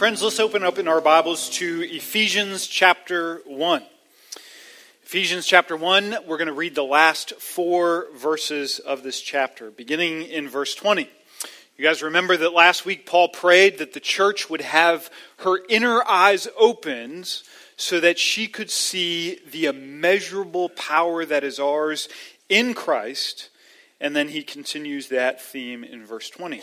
Friends, let's open up in our Bibles to Ephesians chapter 1. Ephesians chapter 1, we're going to read the last four verses of this chapter, beginning in verse 20. You guys remember that last week Paul prayed that the church would have her inner eyes opened so that she could see the immeasurable power that is ours in Christ. And then he continues that theme in verse 20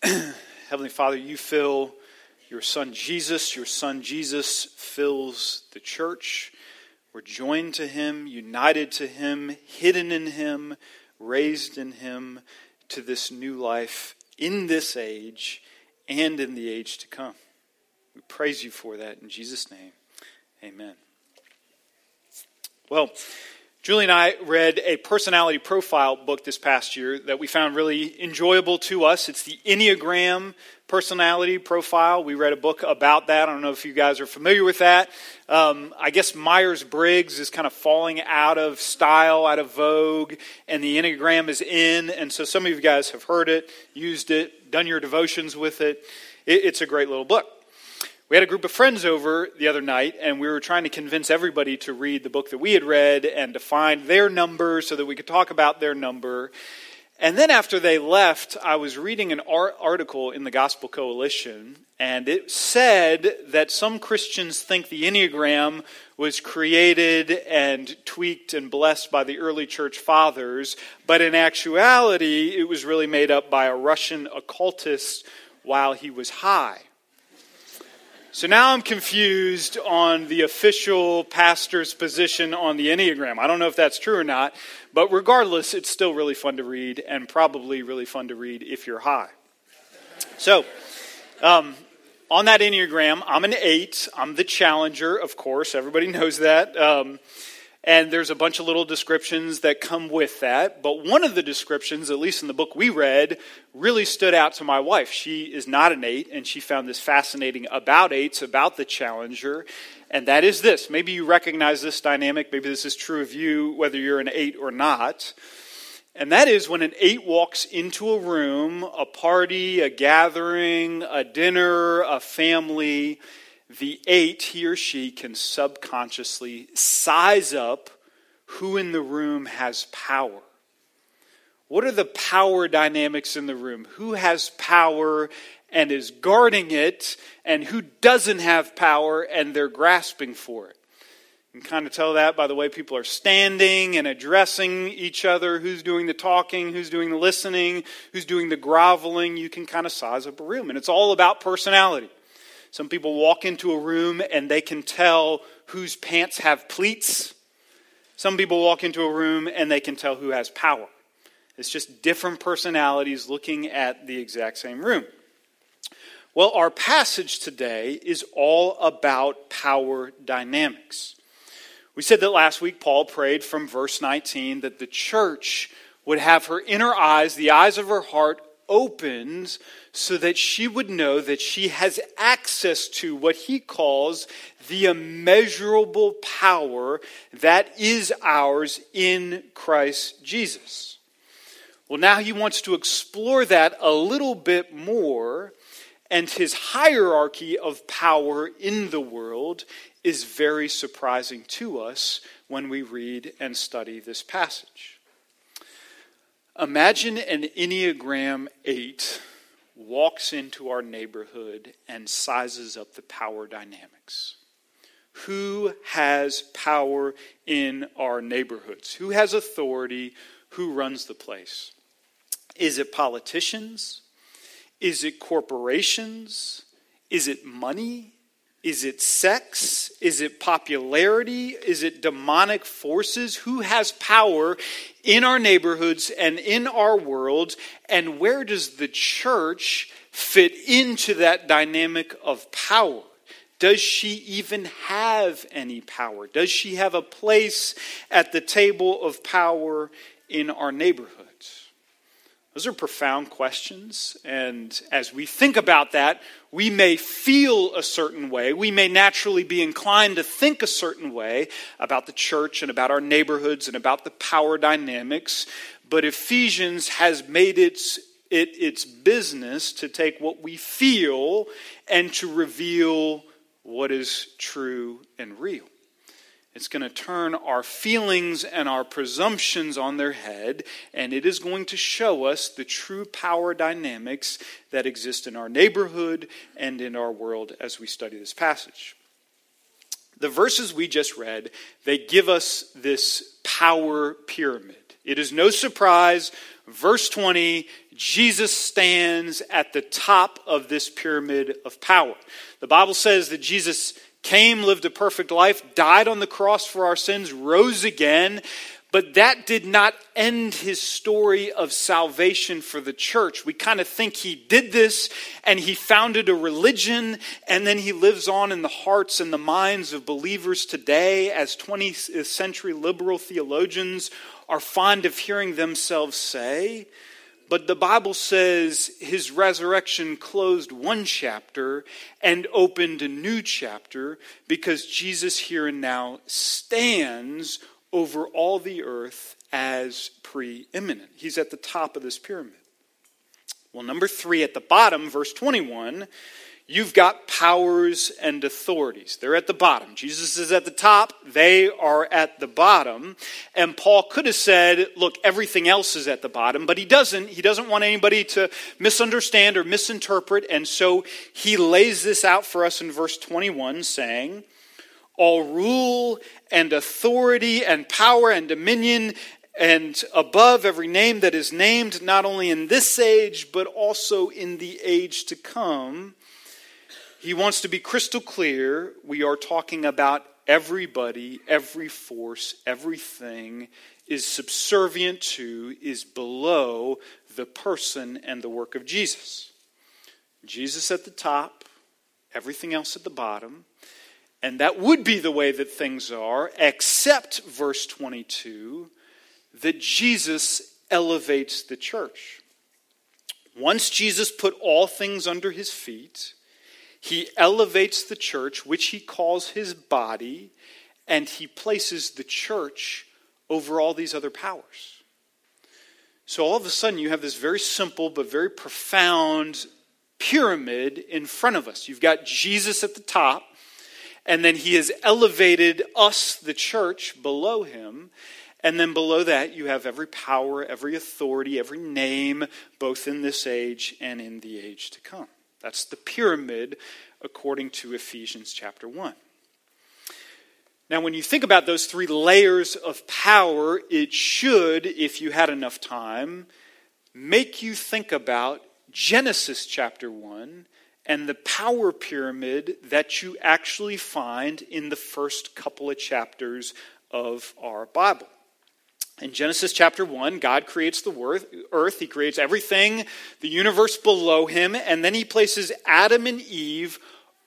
Heavenly Father, you fill your Son Jesus. Your Son Jesus fills the church. We're joined to him, united to him, hidden in him, raised in him to this new life in this age and in the age to come. We praise you for that in Jesus' name. Amen. Well, Julie and I read a personality profile book this past year that we found really enjoyable to us. It's the Enneagram personality profile. We read a book about that. I don't know if you guys are familiar with that. Um, I guess Myers Briggs is kind of falling out of style, out of vogue, and the Enneagram is in. And so some of you guys have heard it, used it, done your devotions with it. it it's a great little book. We had a group of friends over the other night, and we were trying to convince everybody to read the book that we had read and to find their number so that we could talk about their number. And then after they left, I was reading an article in the Gospel Coalition, and it said that some Christians think the Enneagram was created and tweaked and blessed by the early church fathers, but in actuality, it was really made up by a Russian occultist while he was high. So now I'm confused on the official pastor's position on the Enneagram. I don't know if that's true or not, but regardless, it's still really fun to read and probably really fun to read if you're high. So, um, on that Enneagram, I'm an eight. I'm the challenger, of course. Everybody knows that. Um, and there's a bunch of little descriptions that come with that. But one of the descriptions, at least in the book we read, really stood out to my wife. She is not an eight, and she found this fascinating about eights, about the challenger. And that is this. Maybe you recognize this dynamic. Maybe this is true of you, whether you're an eight or not. And that is when an eight walks into a room, a party, a gathering, a dinner, a family, the eight, he or she can subconsciously size up who in the room has power. What are the power dynamics in the room? Who has power and is guarding it, and who doesn't have power and they're grasping for it? You can kind of tell that by the way people are standing and addressing each other, who's doing the talking, who's doing the listening, who's doing the groveling. You can kind of size up a room, and it's all about personality. Some people walk into a room and they can tell whose pants have pleats. Some people walk into a room and they can tell who has power. It's just different personalities looking at the exact same room. Well, our passage today is all about power dynamics. We said that last week Paul prayed from verse 19 that the church would have her inner eyes, the eyes of her heart, opened so that she would know that she has access to what he calls the immeasurable power that is ours in Christ Jesus. Well, now he wants to explore that a little bit more, and his hierarchy of power in the world is very surprising to us when we read and study this passage. Imagine an Enneagram 8 walks into our neighborhood and sizes up the power dynamics. Who has power in our neighborhoods? Who has authority? Who runs the place? Is it politicians? Is it corporations? Is it money? Is it sex? Is it popularity? Is it demonic forces? Who has power in our neighborhoods and in our world? And where does the church fit into that dynamic of power? Does she even have any power? Does she have a place at the table of power in our neighborhood? Those are profound questions. And as we think about that, we may feel a certain way. We may naturally be inclined to think a certain way about the church and about our neighborhoods and about the power dynamics. But Ephesians has made its, it its business to take what we feel and to reveal what is true and real. It's going to turn our feelings and our presumptions on their head, and it is going to show us the true power dynamics that exist in our neighborhood and in our world as we study this passage. The verses we just read, they give us this power pyramid. It is no surprise, verse 20, Jesus stands at the top of this pyramid of power. The Bible says that Jesus came, lived a perfect life, died on the cross for our sins, rose again. But that did not end his story of salvation for the church. We kind of think he did this and he founded a religion, and then he lives on in the hearts and the minds of believers today, as 20th uh, century liberal theologians are fond of hearing themselves say. But the Bible says his resurrection closed one chapter and opened a new chapter because Jesus here and now stands over all the earth as preeminent. He's at the top of this pyramid. Well, number three at the bottom, verse 21 you've got powers and authorities. They're at the bottom. Jesus is at the top, they are at the bottom. And Paul could have said, look, everything else is at the bottom, but he doesn't. He doesn't want anybody to misunderstand or misinterpret. And so he lays this out for us in verse 21, saying, all rule and authority and power and dominion and above every name that is named, not only in this age, but also in the age to come he wants to be crystal clear. We are talking about everybody, every force, everything is subservient to, is below the person and the work of Jesus. Jesus at the top, everything else at the bottom. And that would be the way that things are, except verse 22 that Jesus elevates the church. Once Jesus put all things under his feet, he elevates the church, which he calls his body, and he places the church over all these other powers. So all of a sudden, you have this very simple but very profound pyramid in front of us. You've got Jesus at the top, and then he has elevated us, the church, below him. And then below that, you have every power, every authority, every name, both in this age and in the age to come. That's the pyramid according to Ephesians chapter 1. Now, when you think about those three layers of power, it should, if you had enough time, make you think about Genesis chapter 1 and the power pyramid that you actually find in the first couple of chapters of our Bible. In Genesis chapter 1, God creates the earth, He creates everything, the universe below Him, and then He places Adam and Eve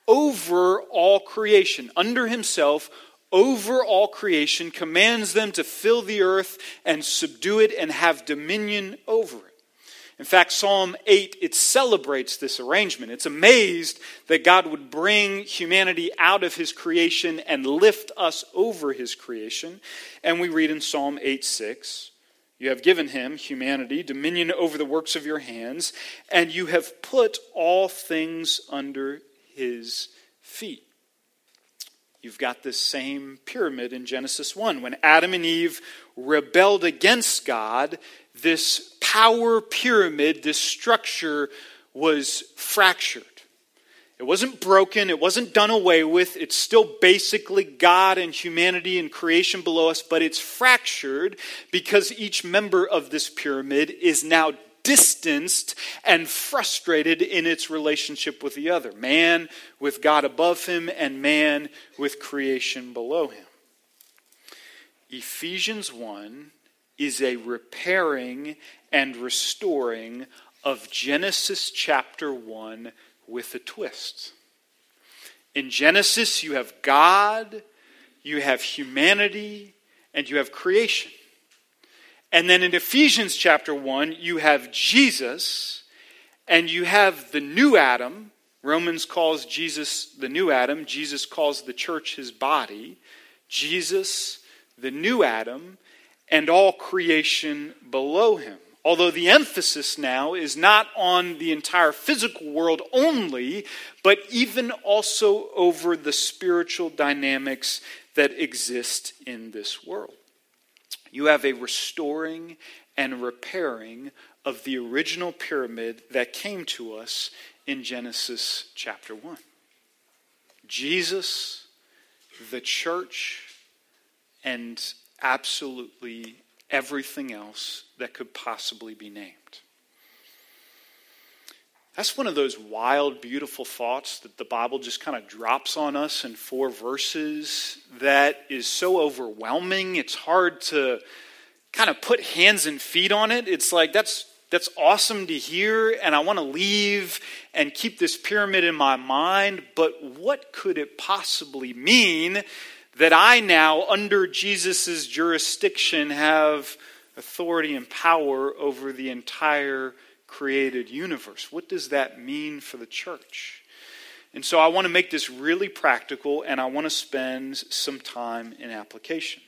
over all creation, under Himself, over all creation, commands them to fill the earth and subdue it and have dominion over it. In fact, Psalm 8, it celebrates this arrangement. It's amazed that God would bring humanity out of his creation and lift us over his creation. And we read in Psalm 8 6, You have given him, humanity, dominion over the works of your hands, and you have put all things under his feet. You've got this same pyramid in Genesis 1. When Adam and Eve rebelled against God, this power pyramid, this structure was fractured. It wasn't broken, it wasn't done away with. It's still basically God and humanity and creation below us, but it's fractured because each member of this pyramid is now distanced and frustrated in its relationship with the other man with God above him, and man with creation below him. Ephesians 1 is a repairing and restoring of Genesis chapter 1 with a twist. In Genesis, you have God, you have humanity, and you have creation. And then in Ephesians chapter 1, you have Jesus, and you have the new Adam. Romans calls Jesus the new Adam, Jesus calls the church his body. Jesus, the new Adam, and all creation below him. Although the emphasis now is not on the entire physical world only, but even also over the spiritual dynamics that exist in this world. You have a restoring and repairing of the original pyramid that came to us in Genesis chapter 1. Jesus, the church, and absolutely everything else that could possibly be named. That's one of those wild, beautiful thoughts that the Bible just kind of drops on us in four verses that is so overwhelming. It's hard to kind of put hands and feet on it. It's like, that's, that's awesome to hear, and I want to leave and keep this pyramid in my mind, but what could it possibly mean that I now, under Jesus' jurisdiction, have authority and power over the entire created universe. What does that mean for the church? And so I want to make this really practical and I want to spend some time in application.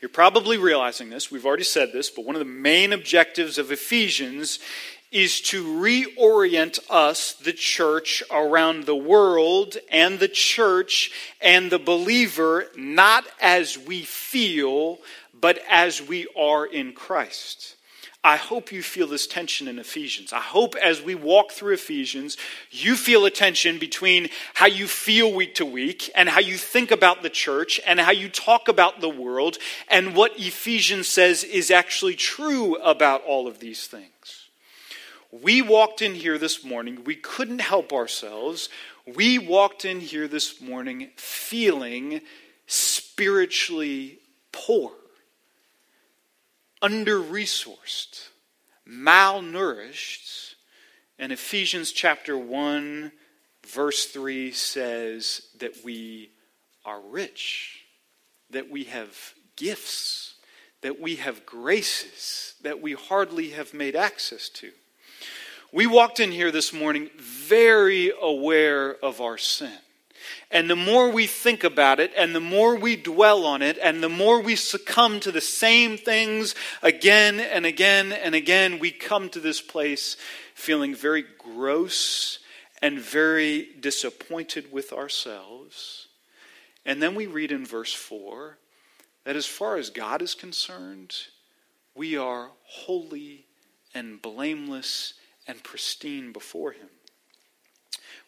You're probably realizing this, we've already said this, but one of the main objectives of Ephesians is to reorient us, the church, around the world and the church and the believer, not as we feel, but as we are in Christ. I hope you feel this tension in Ephesians. I hope as we walk through Ephesians, you feel a tension between how you feel week to week and how you think about the church and how you talk about the world and what Ephesians says is actually true about all of these things. We walked in here this morning, we couldn't help ourselves. We walked in here this morning feeling spiritually poor under resourced, malnourished. And Ephesians chapter 1, verse 3 says that we are rich, that we have gifts, that we have graces that we hardly have made access to. We walked in here this morning very aware of our sin. And the more we think about it, and the more we dwell on it, and the more we succumb to the same things again and again and again, we come to this place feeling very gross and very disappointed with ourselves. And then we read in verse 4 that as far as God is concerned, we are holy and blameless and pristine before Him.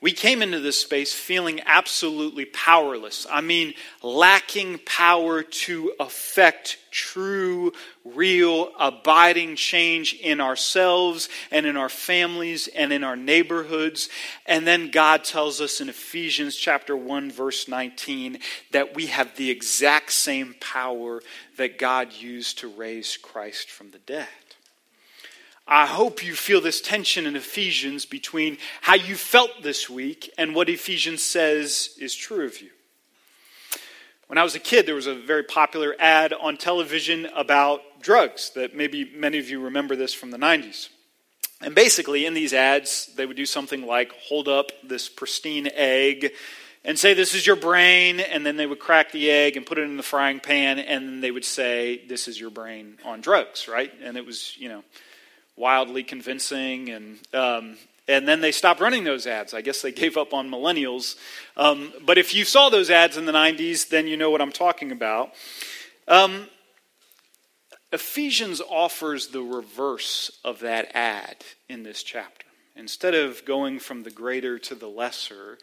We came into this space feeling absolutely powerless. I mean, lacking power to affect true, real, abiding change in ourselves and in our families and in our neighborhoods. And then God tells us in Ephesians chapter 1 verse 19 that we have the exact same power that God used to raise Christ from the dead. I hope you feel this tension in Ephesians between how you felt this week and what Ephesians says is true of you. When I was a kid, there was a very popular ad on television about drugs that maybe many of you remember this from the 90s. And basically, in these ads, they would do something like hold up this pristine egg and say, This is your brain. And then they would crack the egg and put it in the frying pan. And then they would say, This is your brain on drugs, right? And it was, you know, wildly convincing and um, and then they stopped running those ads. I guess they gave up on millennials. Um, but if you saw those ads in the 90s, then you know what I'm talking about. Um, Ephesians offers the reverse of that ad in this chapter. Instead of going from the greater to the lesser,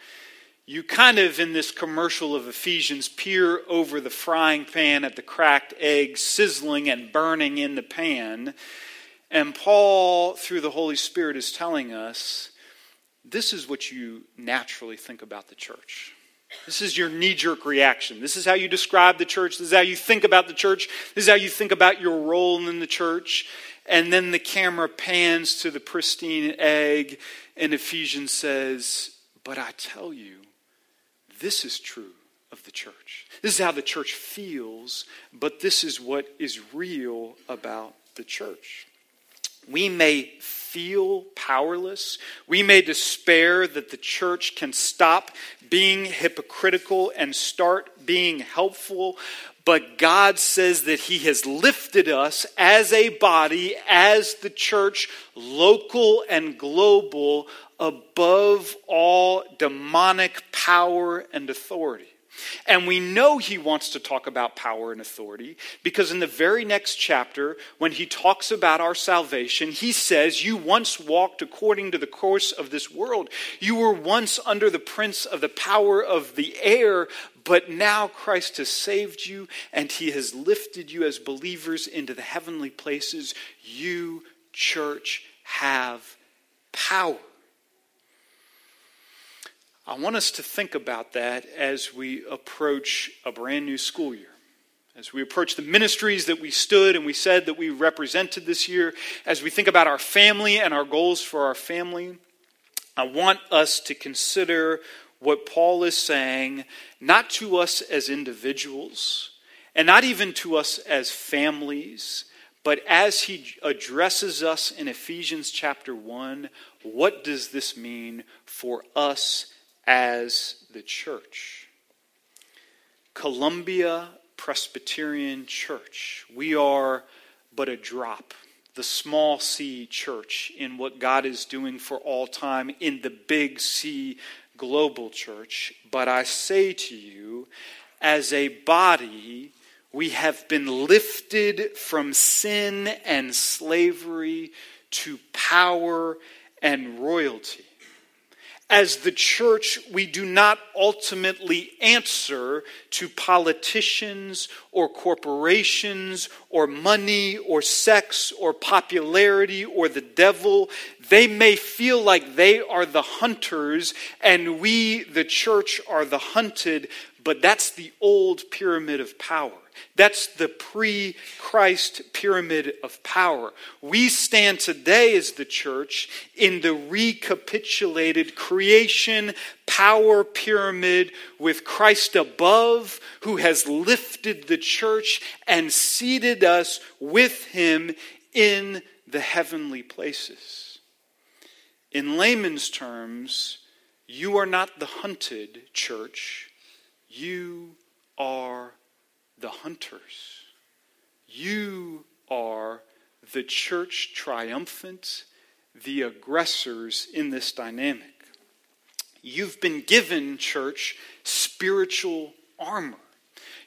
you kind of, in this commercial of Ephesians, peer over the frying pan at the cracked egg sizzling and burning in the pan And Paul, through the Holy Spirit, is telling us this is what you naturally think about the church. This is your knee jerk reaction. This is how you describe the church. This is how you think about the church. This is how you think about your role in the church. And then the camera pans to the pristine egg, and Ephesians says, But I tell you, this is true of the church. This is how the church feels, but this is what is real about the church. We may feel powerless. We may despair that the church can stop being hypocritical and start being helpful. But God says that He has lifted us as a body, as the church, local and global, above all demonic power and authority. And we know he wants to talk about power and authority because in the very next chapter, when he talks about our salvation, he says, You once walked according to the course of this world. You were once under the prince of the power of the air, but now Christ has saved you and he has lifted you as believers into the heavenly places. You, church, have power. I want us to think about that as we approach a brand new school year. As we approach the ministries that we stood and we said that we represented this year, as we think about our family and our goals for our family, I want us to consider what Paul is saying, not to us as individuals, and not even to us as families, but as he addresses us in Ephesians chapter 1, what does this mean for us as the church. Columbia Presbyterian Church, we are but a drop, the small c church in what God is doing for all time in the big C global church. But I say to you, as a body, we have been lifted from sin and slavery to power and royalty as the church, we do not ultimately answer to politicians or corporations or money or sex or popularity or the devil. They may feel like they are the hunters and we, the church, are the hunted, but that's the old pyramid of power. That's the pre Christ pyramid of power. We stand today as the church in the recapitulated creation power pyramid with Christ above, who has lifted the church and seated us with him in the heavenly places. In layman's terms, you are not the hunted church, you are the hunters. You are the church triumphant, the aggressors in this dynamic. You've been given, church, spiritual armor.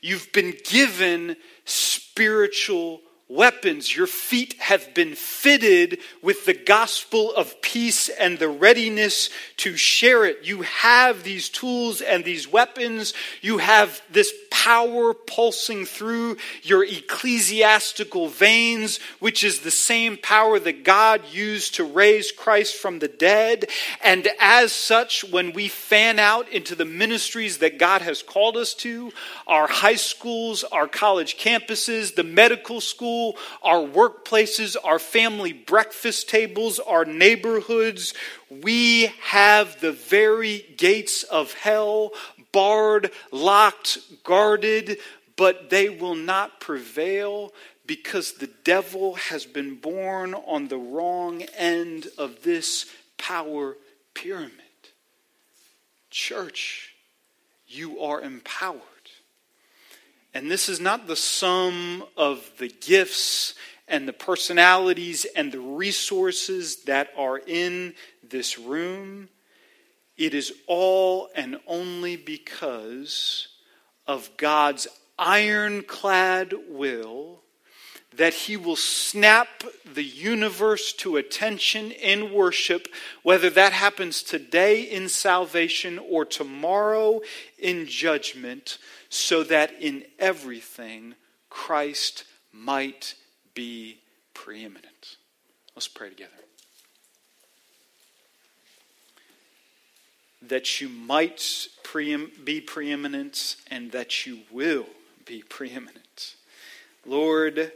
You've been given spiritual weapons. Your feet have been fitted with the gospel of peace and the readiness to share it. You have these tools and these weapons. You have this power pulsing through your ecclesiastical veins, which is the same power that God used to raise Christ from the dead. And as such, when we fan out into the ministries that God has called us to, our high schools, our college campuses, the medical school, school, our workplaces, our family breakfast tables, our neighborhoods. We have the very gates of hell barred, locked, guarded, but they will not prevail because the devil has been born on the wrong end of this power pyramid. Church, you are empowered. And this is not the sum of the gifts and the personalities and the resources that are in this room. It is all and only because of God's ironclad will that he will snap the universe to attention in worship, whether that happens today in salvation or tomorrow in judgment, so that in everything Christ might be preeminent. Let's pray together. That you might be preeminent and that you will be preeminent. Lord,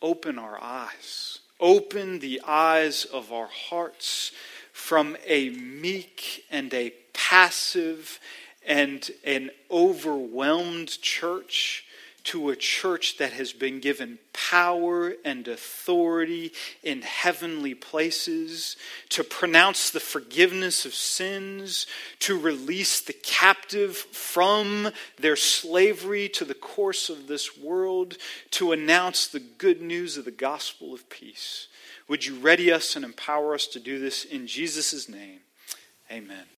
open our eyes. Open the eyes of our hearts from a meek and a passive and an overwhelmed church to a church that has been given power and authority in heavenly places, to pronounce the forgiveness of sins, to release the captive from their slavery to the course of this world, to announce the good news of the gospel of peace. Would you ready us and empower us to do this in Jesus' name? Amen.